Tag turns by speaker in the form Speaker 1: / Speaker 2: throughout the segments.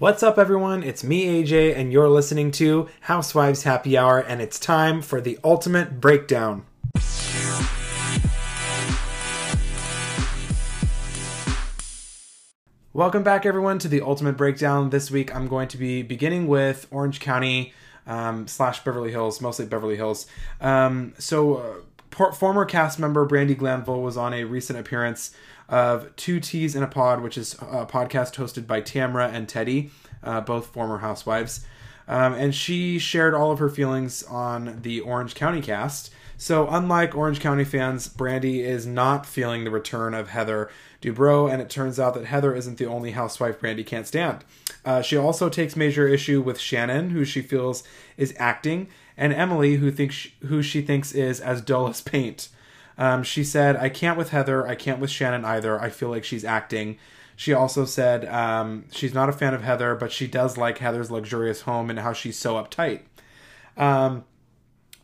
Speaker 1: What's up, everyone? It's me, AJ, and you're listening to Housewives Happy Hour, and it's time for the ultimate breakdown. Welcome back, everyone, to the ultimate breakdown. This week, I'm going to be beginning with Orange County um, slash Beverly Hills, mostly Beverly Hills. Um, so, uh, por- former cast member Brandi Glanville was on a recent appearance of Two Teas in a Pod, which is a podcast hosted by Tamra and Teddy, uh, both former housewives. Um, and she shared all of her feelings on the Orange County cast. So, unlike Orange County fans, Brandi is not feeling the return of Heather Dubrow, and it turns out that Heather isn't the only housewife Brandi can't stand. Uh, she also takes major issue with Shannon, who she feels is acting, and Emily, who thinks who she thinks is as dull as paint. Um, she said, "I can't with Heather. I can't with Shannon either. I feel like she's acting." She also said um, she's not a fan of Heather, but she does like Heather's luxurious home and how she's so uptight. Um,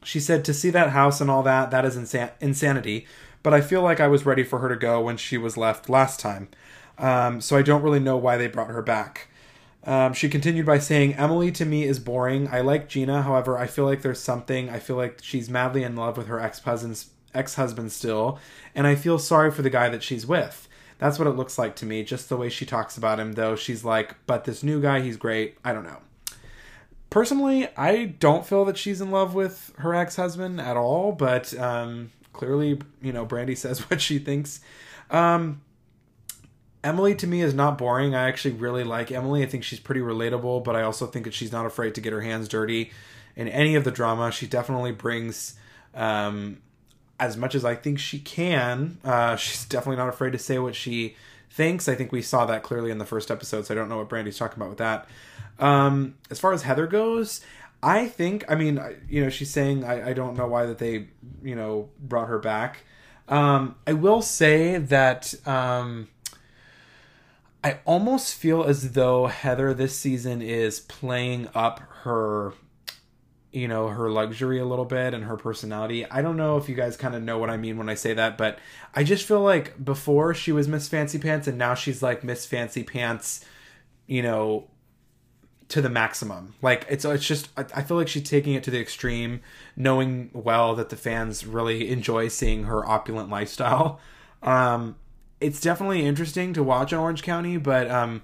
Speaker 1: she said to see that house and all that, that is insan- insanity. But I feel like I was ready for her to go when she was left last time. Um, so I don't really know why they brought her back. Um, she continued by saying, Emily to me is boring. I like Gina, however, I feel like there's something. I feel like she's madly in love with her ex husband's ex husband still, and I feel sorry for the guy that she's with. That's what it looks like to me, just the way she talks about him, though she's like, but this new guy, he's great. I don't know. Personally, I don't feel that she's in love with her ex husband at all, but um, clearly, you know, Brandi says what she thinks. Um, Emily to me is not boring. I actually really like Emily. I think she's pretty relatable, but I also think that she's not afraid to get her hands dirty in any of the drama. She definitely brings um, as much as I think she can. Uh, she's definitely not afraid to say what she thinks. I think we saw that clearly in the first episode, so I don't know what Brandi's talking about with that. Um, as far as Heather goes, I think, I mean, you know, she's saying, I, I don't know why that they, you know, brought her back. Um, I will say that um, I almost feel as though Heather this season is playing up her you know her luxury a little bit and her personality. I don't know if you guys kind of know what i mean when i say that but i just feel like before she was miss fancy pants and now she's like miss fancy pants you know to the maximum. Like it's it's just i feel like she's taking it to the extreme knowing well that the fans really enjoy seeing her opulent lifestyle. Um it's definitely interesting to watch orange county but um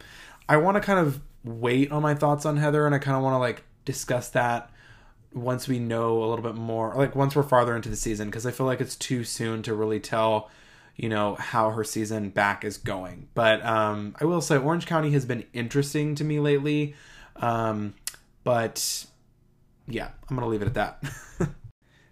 Speaker 1: i want to kind of wait on my thoughts on heather and i kind of want to like discuss that once we know a little bit more, like once we're farther into the season, because I feel like it's too soon to really tell, you know, how her season back is going. But um, I will say Orange County has been interesting to me lately. Um, but yeah, I'm going to leave it at that.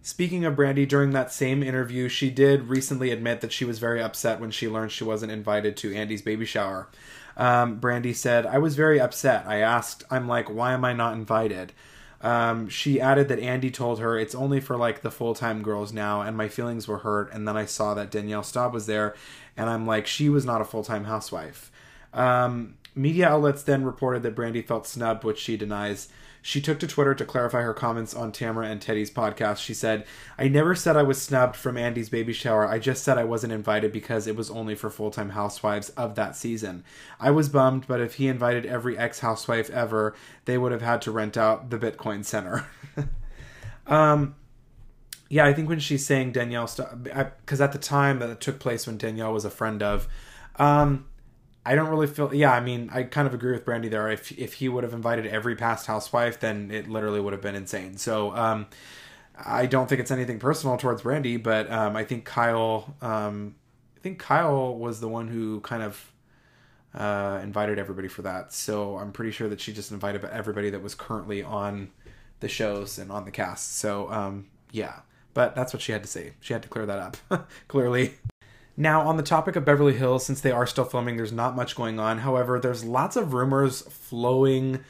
Speaker 1: Speaking of Brandi, during that same interview, she did recently admit that she was very upset when she learned she wasn't invited to Andy's baby shower. Um, Brandi said, I was very upset. I asked, I'm like, why am I not invited? Um, she added that Andy told her it's only for like the full time girls now, and my feelings were hurt. And then I saw that Danielle Staub was there, and I'm like, she was not a full time housewife. Um, media outlets then reported that Brandi felt snubbed, which she denies. She took to Twitter to clarify her comments on Tamra and Teddy's podcast. She said, I never said I was snubbed from Andy's baby shower. I just said I wasn't invited because it was only for full time housewives of that season. I was bummed, but if he invited every ex housewife ever, they would have had to rent out the Bitcoin Center. um, yeah, I think when she's saying Danielle, because at the time that it took place when Danielle was a friend of, um, I don't really feel. Yeah, I mean, I kind of agree with Brandi there. If if he would have invited every past housewife, then it literally would have been insane. So, um, I don't think it's anything personal towards Brandi, but um, I think Kyle. Um, I think Kyle was the one who kind of uh, invited everybody for that. So I'm pretty sure that she just invited everybody that was currently on the shows and on the cast. So um, yeah, but that's what she had to say. She had to clear that up. Clearly. Now, on the topic of Beverly Hills, since they are still filming, there's not much going on. However, there's lots of rumors flowing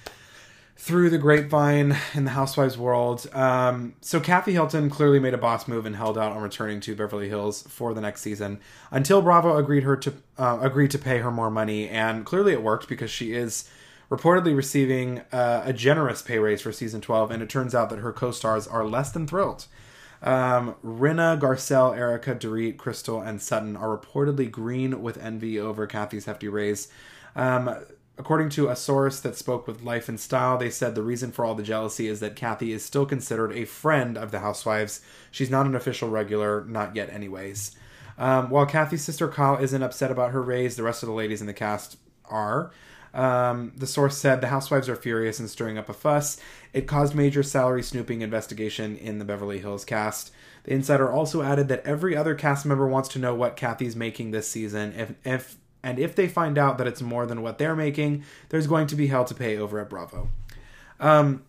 Speaker 1: through the grapevine in the Housewives world. Um, so Kathy Hilton clearly made a boss move and held out on returning to Beverly Hills for the next season until Bravo agreed her to uh, agreed to pay her more money, and clearly it worked because she is reportedly receiving uh, a generous pay raise for season 12, and it turns out that her co-stars are less than thrilled. Um, Rinna, Garcelle, Erika, Dorit, Crystal, and Sutton are reportedly green with envy over Kathy's hefty raise. Um, according to a source that spoke with Life and Style, they said the reason for all the jealousy is that Kathy is still considered a friend of the Housewives. She's not an official regular, not yet, anyways. Um, while Kathy's sister Kyle isn't upset about her raise, the rest of the ladies in the cast are. Um, the source said the housewives are furious and stirring up a fuss. It caused major salary snooping investigation in the Beverly Hills cast. The insider also added that every other cast member wants to know what Kathy's making this season. If, if and if they find out that it's more than what they're making, there's going to be hell to pay over at Bravo. Um,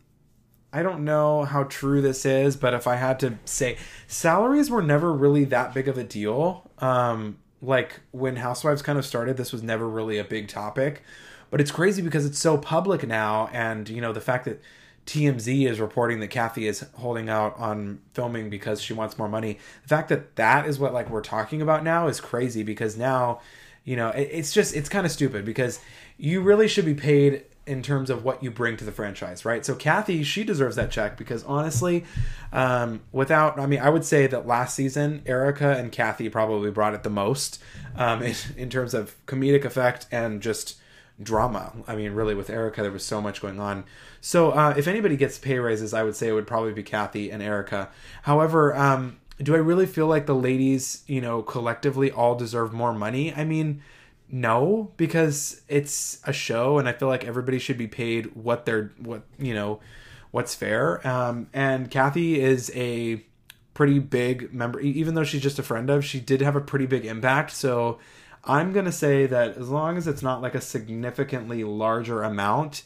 Speaker 1: I don't know how true this is, but if I had to say, salaries were never really that big of a deal. Um, like when Housewives kind of started, this was never really a big topic. But it's crazy because it's so public now, and you know the fact that TMZ is reporting that Kathy is holding out on filming because she wants more money. The fact that that is what like we're talking about now is crazy because now, you know, it, it's just it's kind of stupid because you really should be paid in terms of what you bring to the franchise, right? So Kathy, she deserves that check because honestly, um, without, I mean, I would say that last season, Erika and Kathy probably brought it the most um, in, in terms of comedic effect and just drama. I mean, really, with Erika, there was so much going on. So, uh, if anybody gets pay raises, I would say it would probably be Kathy and Erika. However, um, do I really feel like the ladies, you know, collectively all deserve more money? I mean, no, because it's a show, and I feel like everybody should be paid what they're what you know what's fair. Um, and Kathy is a pretty big member, even though she's just a friend of. She did have a pretty big impact, so I'm going to say that as long as it's not like a significantly larger amount,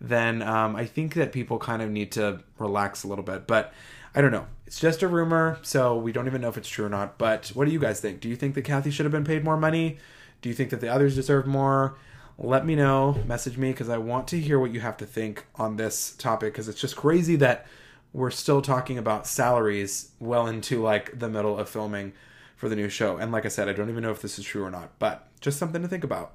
Speaker 1: then um, I think that people kind of need to relax a little bit. But I don't know. It's just a rumor, so we don't even know if it's true or not. But what do you guys think? Do you think that Kathy should have been paid more money? Do you think that the others deserve more? Let me know. Message me because I want to hear what you have to think on this topic because it's just crazy that we're still talking about salaries well into like the middle of filming for the new show. And like I said, I don't even know if this is true or not, but just something to think about.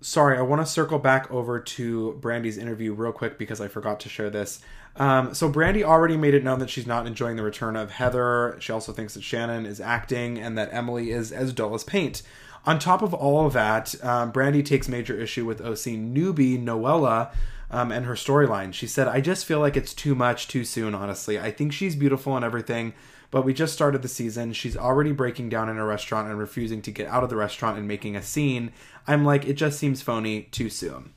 Speaker 1: Sorry, I want to circle back over to Brandi's interview real quick because I forgot to share this. Um, so Brandi already made it known that she's not enjoying the return of Heather. She also thinks that Shannon is acting and that Emily is as dull as paint. On top of all of that, um, Brandi takes major issue with OC newbie Noella um, and her storyline. She said, I just feel like it's too much too soon, honestly. I think she's beautiful and everything, but we just started the season. She's already breaking down in a restaurant and refusing to get out of the restaurant and making a scene. I'm like, it just seems phony too soon.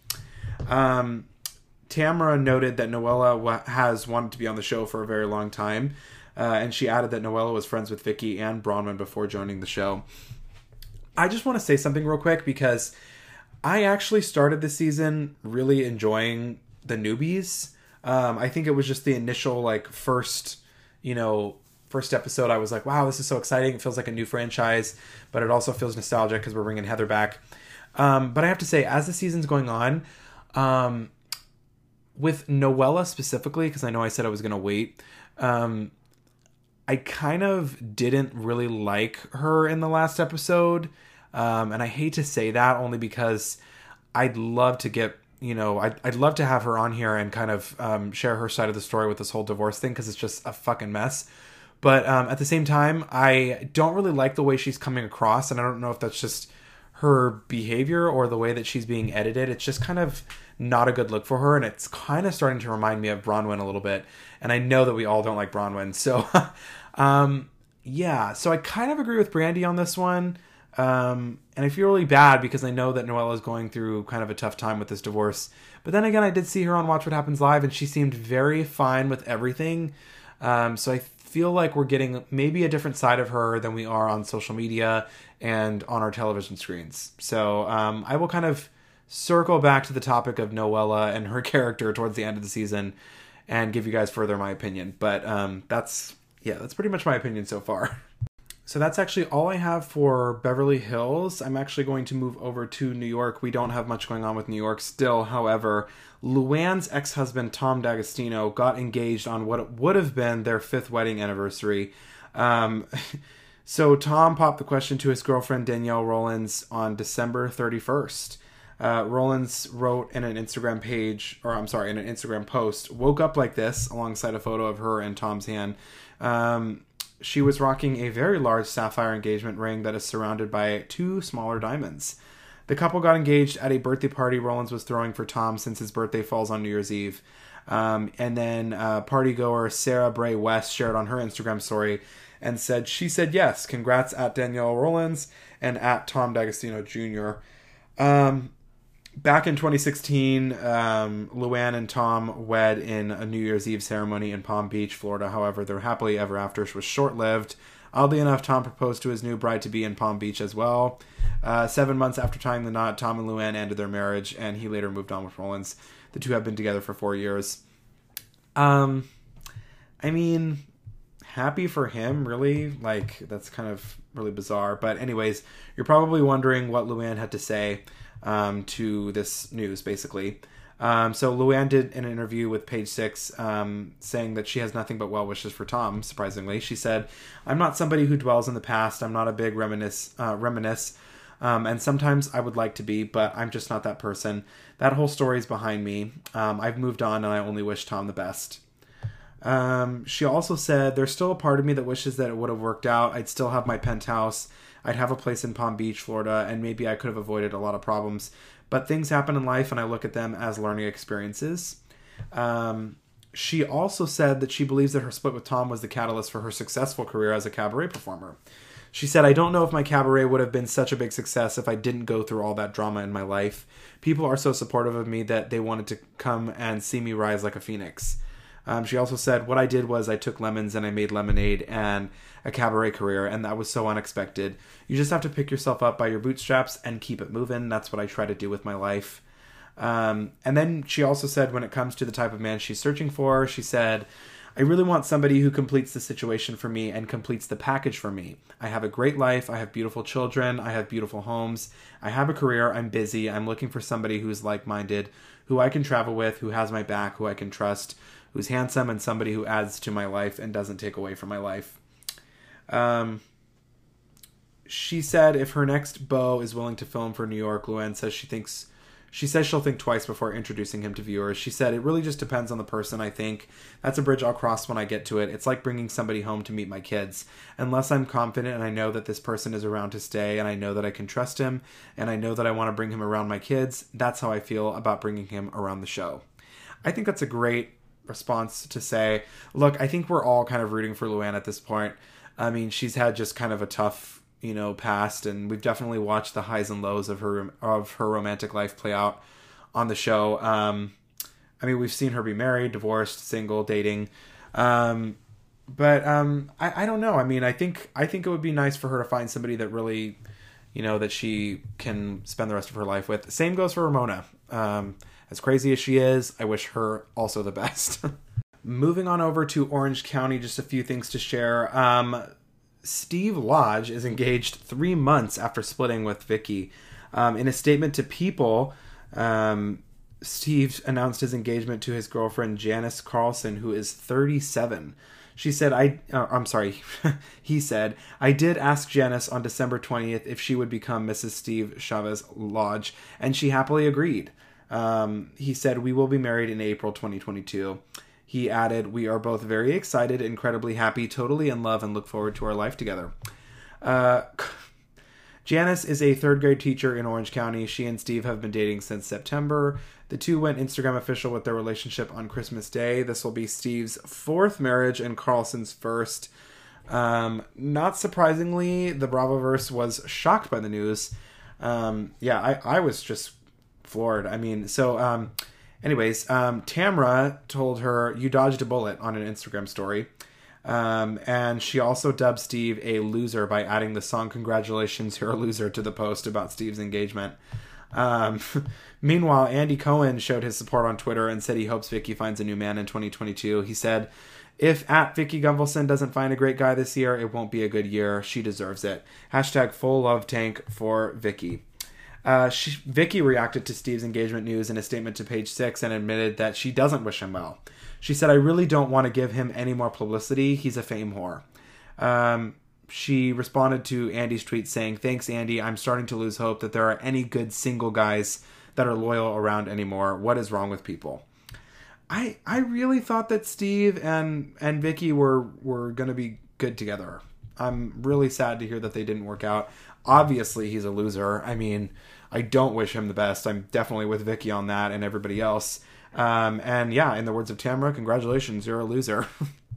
Speaker 1: Um, Tamra noted that Noella has wanted to be on the show for a very long time, uh, and she added that Noella was friends with Vicki and Braunwyn before joining the show. I just want to say something real quick because I actually started the season really enjoying the newbies. Um, I think it was just the initial like first, you know, first episode. I was like, wow, this is so exciting. It feels like a new franchise, but it also feels nostalgic because we're bringing Heather back. Um, but I have to say, as the season's going on, um, with Noella specifically, because I know I said I was going to wait. Um, I kind of didn't really like her in the last episode. Um, and I hate to say that only because I'd love to get, you know, I'd, I'd love to have her on here and kind of um, share her side of the story with this whole divorce thing because it's just a fucking mess. But um, at the same time, I don't really like the way she's coming across. And I don't know if that's just her behavior or the way that she's being edited. It's just kind of not a good look for her. And it's kind of starting to remind me of Braunwyn a little bit. And I know that we all don't like Braunwyn, So, um, yeah. So I kind of agree with Brandi on this one. Um, and I feel really bad because I know that Noella is going through kind of a tough time with this divorce. But then again, I did see her on Watch What Happens Live, and she seemed very fine with everything. Um, so I feel like we're getting maybe a different side of her than we are on social media and on our television screens. So um, I will kind of circle back to the topic of Noella and her character towards the end of the season and give you guys further my opinion. But um, that's yeah, that's pretty much my opinion so far. So that's actually all I have for Beverly Hills. I'm actually going to move over to New York. We don't have much going on with New York still. However, Luann's ex husband, Tom D'Agostino, got engaged on what would have been their fifth wedding anniversary. Um, so Tom popped the question to his girlfriend, Danielle Rollins, on December 31st. Uh, Rollins wrote in an Instagram page, or I'm sorry, in an Instagram post, woke up like this alongside a photo of her and Tom's hand. Um, she was rocking a very large sapphire engagement ring that is surrounded by two smaller diamonds. The couple got engaged at a birthday party Rollins was throwing for Tom since his birthday falls on New Year's Eve. Um, and then uh, party goer Sarah Bray West shared on her Instagram story and said she said yes. Congrats at Danielle Rollins and at Tom D'Agostino Jr. Um, back in 2016, um, Luann and Tom wed in a New Year's Eve ceremony in Palm Beach, Florida. However, their happily ever after was short lived. Oddly enough, Tom proposed to his new bride to be in Palm Beach as well. Uh, seven months after tying the knot, Tom and Luann ended their marriage, and he later moved on with Rollins. The two have been together for four years. Um, I mean, happy for him, really. Like, that's kind of really bizarre. But, anyways, you're probably wondering what Luann had to say um, to this news, basically. Um, so Luann did an interview with Page Six, um, saying that she has nothing but well wishes for Tom. Surprisingly, she said, "I'm not somebody who dwells in the past. I'm not a big reminisce, uh, reminisce, um, and sometimes I would like to be, but I'm just not that person. That whole story is behind me. Um, I've moved on, and I only wish Tom the best." Um, she also said, "There's still a part of me that wishes that it would have worked out. I'd still have my penthouse." I'd have a place in Palm Beach, Florida, and maybe I could have avoided a lot of problems. But things happen in life, and I look at them as learning experiences. Um, she also said that she believes that her split with Tom was the catalyst for her successful career as a cabaret performer. She said, I don't know if my cabaret would have been such a big success if I didn't go through all that drama in my life. People are so supportive of me that they wanted to come and see me rise like a phoenix. Um, she also said, What I did was I took lemons and I made lemonade and a cabaret career, and that was so unexpected. You just have to pick yourself up by your bootstraps and keep it moving. That's what I try to do with my life. Um, and then she also said, when it comes to the type of man she's searching for, she said, I really want somebody who completes the situation for me and completes the package for me. I have a great life. I have beautiful children. I have beautiful homes. I have a career. I'm busy. I'm looking for somebody who's like minded, who I can travel with, who has my back, who I can trust, who's handsome, and somebody who adds to my life and doesn't take away from my life. Um, she said if her next beau is willing to film for New York, Luann says she thinks she says she'll think twice before introducing him to viewers. She said it really just depends on the person, I think. That's a bridge I'll cross when I get to it. It's like bringing somebody home to meet my kids. Unless I'm confident and I know that this person is around to stay and I know that I can trust him and I know that I want to bring him around my kids, that's how I feel about bringing him around the show. I think that's a great response to say, look, I think we're all kind of rooting for Luann at this point. I mean, she's had just kind of a tough, you know, past, and we've definitely watched the highs and lows of her of her romantic life play out on the show. Um, I mean, we've seen her be married, divorced, single, dating. Um, but um, I, I don't know. I mean, I think I think it would be nice for her to find somebody that really, you know, that she can spend the rest of her life with. Same goes for Ramona. Um, as crazy as she is, I wish her also the best. Moving on over to Orange County, just a few things to share. Um, Steve Lodge is engaged three months after splitting with Vicki. Um, in a statement to People, um, Steve announced his engagement to his girlfriend Janis Carlson, who is 37. She said, "I, uh, I'm sorry." he said, "I did ask Janis on December 20th if she would become Mrs. Steve Chavez Lodge, and she happily agreed." Um, he said, "We will be married in April 2022." He added, We are both very excited, incredibly happy, totally in love, and look forward to our life together. Uh, Janis is a third grade teacher in Orange County. She and Steve have been dating since September. The two went Instagram official with their relationship on Christmas Day. This will be Steve's fourth marriage and Carlson's first. Um, not surprisingly, the Bravoverse was shocked by the news. Um, yeah, I, I was just floored. I mean, so um, Anyways, um, Tamra told her, You dodged a bullet on an Instagram story. Um, and she also dubbed Steve a loser by adding the song Congratulations, You're a Loser to the post about Steve's engagement. Um, meanwhile, Andy Cohen showed his support on Twitter and said he hopes Vicki finds a new man in 2022. He said, if at Vicki Gunvalson doesn't find a great guy this year, it won't be a good year. She deserves it. Hashtag full love tank for Vicki. Uh, she, Vicki reacted to Steve's engagement news in a statement to Page Six and admitted that she doesn't wish him well. She said, "I really don't want to give him any more publicity. He's a fame whore." Um, she responded to Andy's tweet saying, "Thanks, Andy. I'm starting to lose hope that there are any good single guys that are loyal around anymore. What is wrong with people?" I I really thought that Steve and and Vicki were were to be good together. I'm really sad to hear that they didn't work out. Obviously, he's a loser. I mean, I don't wish him the best. I'm definitely with Vicki on that and everybody else. Um, and yeah, in the words of Tamara, congratulations, you're a loser.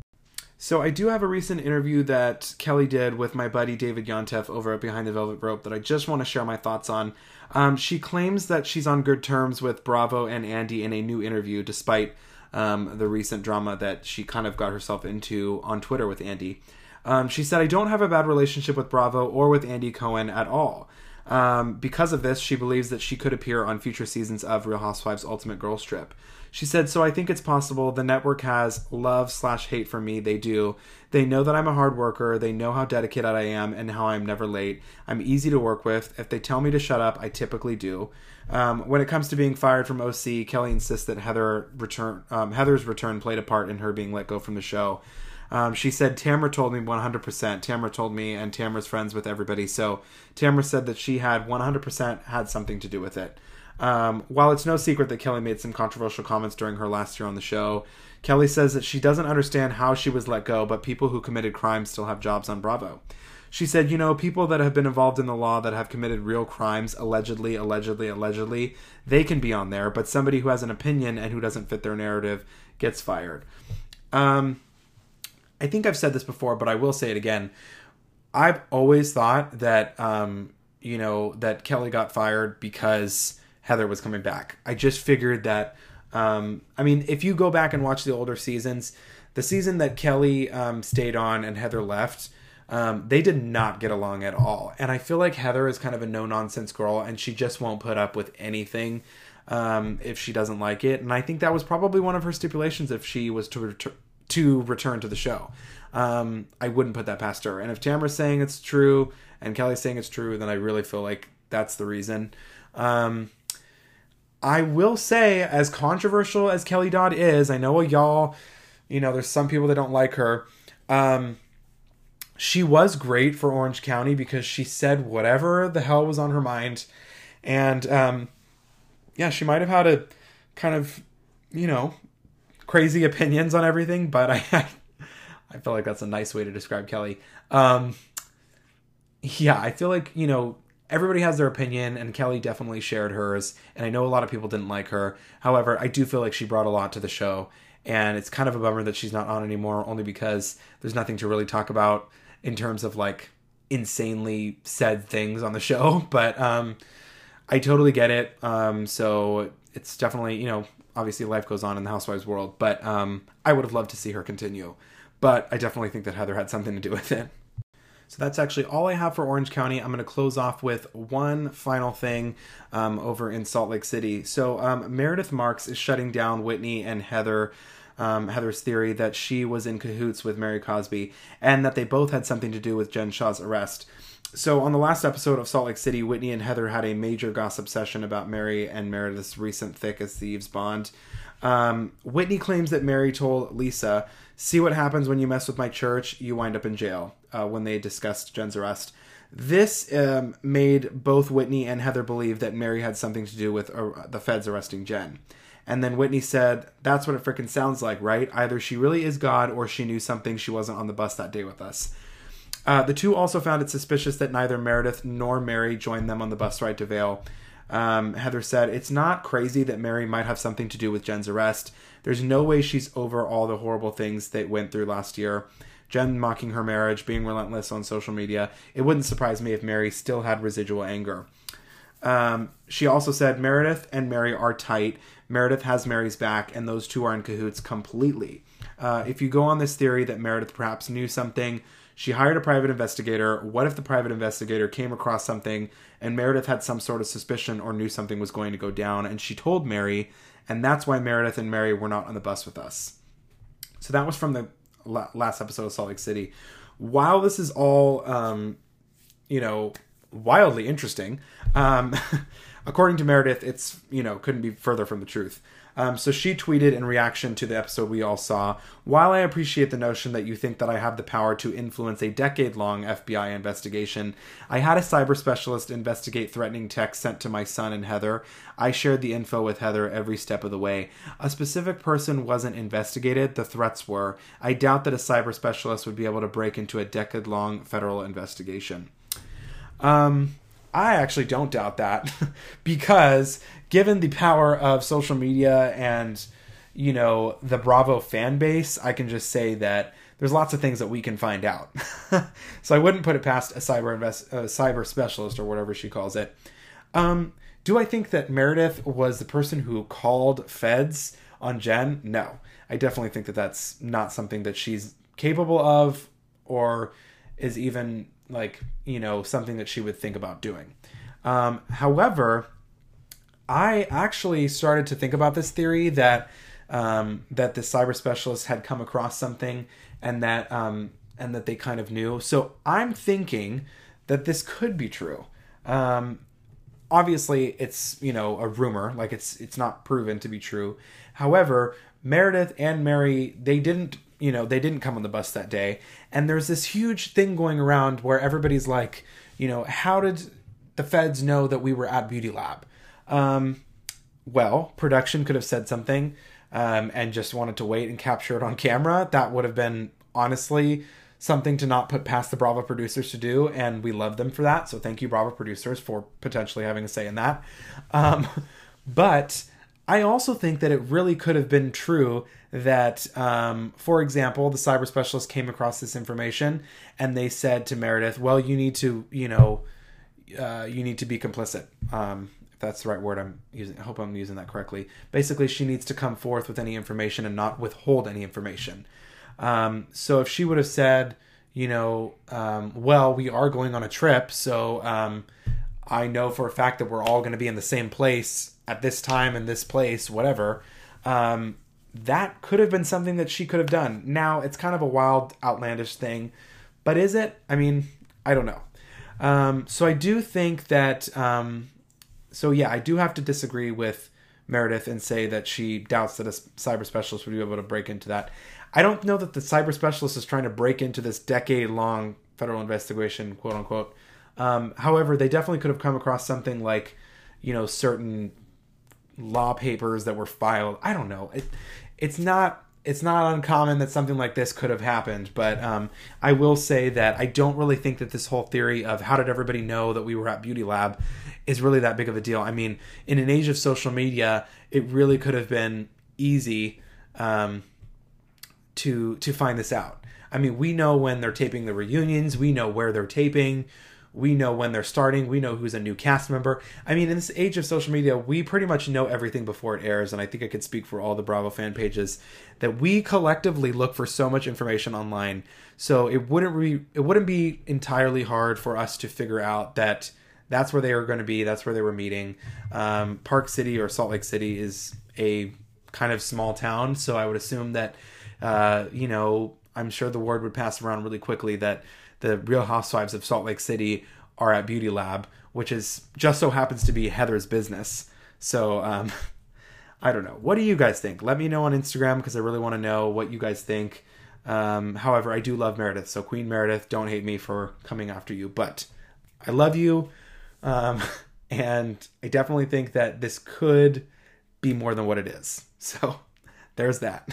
Speaker 1: so I do have a recent interview that Kelly did with my buddy David Yontef over at Behind the Velvet Rope that I just want to share my thoughts on. Um, she claims that she's on good terms with Bravo and Andy in a new interview, despite um, the recent drama that she kind of got herself into on Twitter with Andy. Um, she said, I don't have a bad relationship with Bravo or with Andy Cohen at all. Um, because of this, she believes that she could appear on future seasons of Real Housewives Ultimate Girls Trip. She said, So I think it's possible. The network has love slash hate for me. They do. They know that I'm a hard worker. They know how dedicated I am and how I'm never late. I'm easy to work with. If they tell me to shut up, I typically do. Um, when it comes to being fired from OC, Kelly insists that Heather return, um, Heather's return played a part in her being let go from the show. Um, she said Tamra told me 100%. Tamra told me, and Tamra's friends with everybody. So Tamra said that she had 100% had something to do with it. Um, while it's no secret that Kelly made some controversial comments during her last year on the show, Kelly says that she doesn't understand how she was let go, but people who committed crimes still have jobs on Bravo. She said, you know, people that have been involved in the law that have committed real crimes, allegedly, allegedly, allegedly, they can be on there, but somebody who has an opinion and who doesn't fit their narrative gets fired. Um, I think I've said this before, but I will say it again. I've always thought that, um, you know, that Kelly got fired because Heather was coming back. I just figured that. Um, I mean, if you go back and watch the older seasons, the season that Kelly um, stayed on and Heather left, um, they did not get along at all. And I feel like Heather is kind of a no nonsense girl, and she just won't put up with anything um, if she doesn't like it. And I think that was probably one of her stipulations if she was to return to return to the show. Um, I wouldn't put that past her. And if Tamra's saying it's true and Kelly's saying it's true, then I really feel like that's the reason. Um, I will say, as controversial as Kelly Dodd is, I know y'all, you know, there's some people that don't like her. Um, she was great for Orange County because she said whatever the hell was on her mind. And um, yeah, she might have had a kind of, you know, crazy opinions on everything, but I, I, I feel like that's a nice way to describe Kelly. Um, yeah, I feel like you know everybody has their opinion, and Kelly definitely shared hers. And I know a lot of people didn't like her. However, I do feel like she brought a lot to the show, and it's kind of a bummer that she's not on anymore, only because there's nothing to really talk about in terms of like insanely said things on the show. But um, I totally get it. Um, so it's definitely you know obviously life goes on in the housewives world, but um, I would have loved to see her continue. But I definitely think that Heather had something to do with it. So that's actually all I have for Orange County. I'm going to close off with one final thing um, over in Salt Lake City. So um, Meredith Marks is shutting down Whitney and Heather. Um, Heather's theory that she was in cahoots with Mary Cosby and that they both had something to do with Jen Shah's arrest. So, on the last episode of Salt Lake City, Whitney and Heather had a major gossip session about Mary and Meredith's recent thick as thieves bond. Um, Whitney claims that Mary told Lisa, See what happens when you mess with my church, you wind up in jail, uh, when they discussed Jen's arrest. This um, made both Whitney and Heather believe that Mary had something to do with uh, the feds arresting Jen. And then Whitney said, That's what it freaking sounds like, right? Either she really is God or she knew something she wasn't on the bus that day with us. Uh, the two also found it suspicious that neither Meredith nor Mary joined them on the bus ride to Vail. Um, Heather said, It's not crazy that Mary might have something to do with Jen's arrest. There's no way she's over all the horrible things they went through last year. Jen mocking her marriage, being relentless on social media. It wouldn't surprise me if Mary still had residual anger. Um, she also said Meredith and Mary are tight. Meredith has Mary's back, and those two are in cahoots completely. Uh, if you go on this theory that Meredith perhaps knew something, she hired a private investigator. What if the private investigator came across something and Meredith had some sort of suspicion or knew something was going to go down and she told Mary, and that's why Meredith and Mary were not on the bus with us? So that was from the last episode of Salt Lake City. While this is all, um, you know, wildly interesting, um, according to Meredith, it's, you know, couldn't be further from the truth. Um, so she tweeted in reaction to the episode we all saw While I appreciate the notion that you think that I have the power to influence a decade long FBI investigation, I had a cyber specialist investigate threatening texts sent to my son and Heather. I shared the info with Heather every step of the way. A specific person wasn't investigated, the threats were. I doubt that a cyber specialist would be able to break into a decade long federal investigation. Um, I actually don't doubt that because given the power of social media and you know the Bravo fan base, I can just say that there's lots of things that we can find out. so I wouldn't put it past a cyber invest, a cyber specialist or whatever she calls it. Um, do I think that Meredith was the person who called feds on Jen? No, I definitely think that that's not something that she's capable of or is even like you know something that she would think about doing. Um, however, I actually started to think about this theory that um, that the cyber specialist had come across something and that um, and that they kind of knew. So I'm thinking that this could be true. Um, obviously, it's you know a rumor, like it's it's not proven to be true. However, Meredith and Mary they didn't you know they didn't come on the bus that day, and there's this huge thing going around where everybody's like, you know, how did the feds know that we were at Beauty Lab? Um, well, production could have said something um, and just wanted to wait and capture it on camera. That would have been honestly something to not put past the Bravo producers to do, and we love them for that. So thank you, Bravo producers, for potentially having a say in that. Um, but I also think that it really could have been true that, um, for example, the cyber specialist came across this information and they said to Meredith, "Well, you need to, you know, uh, you need to be complicit." Um, if that's the right word I'm using. I hope I'm using that correctly. Basically, she needs to come forth with any information and not withhold any information. Um, so if she would have said, you know, um, well, we are going on a trip, so um, I know for a fact that we're all going to be in the same place at this time in this place, whatever. Um, that could have been something that she could have done. Now it's kind of a wild, outlandish thing, but is it? I mean, I don't know. Um, so I do think that. Um, so yeah, I do have to disagree with Meredith and say that she doubts that a cyber specialist would be able to break into that. I don't know that the cyber specialist is trying to break into this decade long federal investigation, quote unquote. Um, however, they definitely could have come across something like, you know, certain law papers that were filed. I don't know. It, it's not it's not uncommon that something like this could have happened, but um, I will say that I don't really think that this whole theory of how did everybody know that we were at Beauty Lab is really that big of a deal. I mean, in an age of social media, it really could have been easy um, to to find this out. I mean, we know when they're taping the reunions, we know where they're taping, we know when they're starting, we know who's a new cast member. I mean, in this age of social media, we pretty much know everything before it airs, and I think I could speak for all the Bravo fan pages that we collectively look for so much information online. So it wouldn't be it wouldn't be entirely hard for us to figure out that that's where they were going to be, that's where they were meeting. Um, Park City or Salt Lake City is a kind of small town, so I would assume that uh, you know, I'm sure the word would pass around really quickly that the Real Housewives of Salt Lake City are at Beauty Lab, which is just so happens to be Heather's business. So, um, I don't know. What do you guys think? Let me know on Instagram because I really want to know what you guys think. Um, however, I do love Meredith, so Queen Meredith, don't hate me for coming after you, but I love you, um, and I definitely think that this could be more than what it is. So, there's that.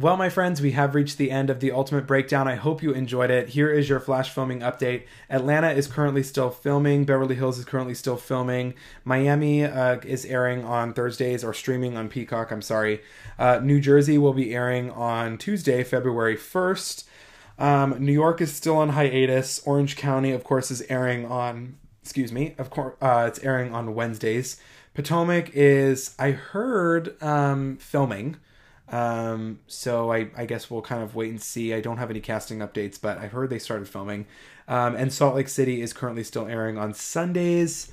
Speaker 1: Well, my friends, we have reached the end of the Ultimate Breakdown. I hope you enjoyed it. Here is your flash filming update. Atlanta is currently still filming. Beverly Hills is currently still filming. Miami uh, is airing on Thursdays or streaming on Peacock. I'm sorry. Uh, New Jersey will be airing on Tuesday, February 1st. Um, New York is still on hiatus. Orange County, of course, is airing on. Excuse me. Of course, uh, it's airing on Wednesdays. Potomac is, I heard, um, filming. Um, so I, I guess we'll kind of wait and see. I don't have any casting updates, but I heard they started filming. Um, and Salt Lake City is currently still airing on Sundays.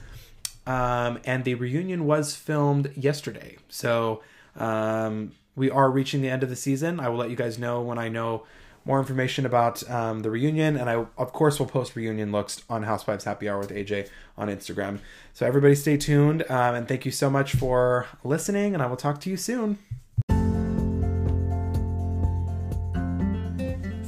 Speaker 1: Um, and the reunion was filmed yesterday. So um, we are reaching the end of the season. I will let you guys know when I know more information about um, the reunion. And I, of course, will post reunion looks on Housewives Happy Hour with AJ on Instagram. So everybody stay tuned. Um, and thank you so much for listening. And I will talk to you soon.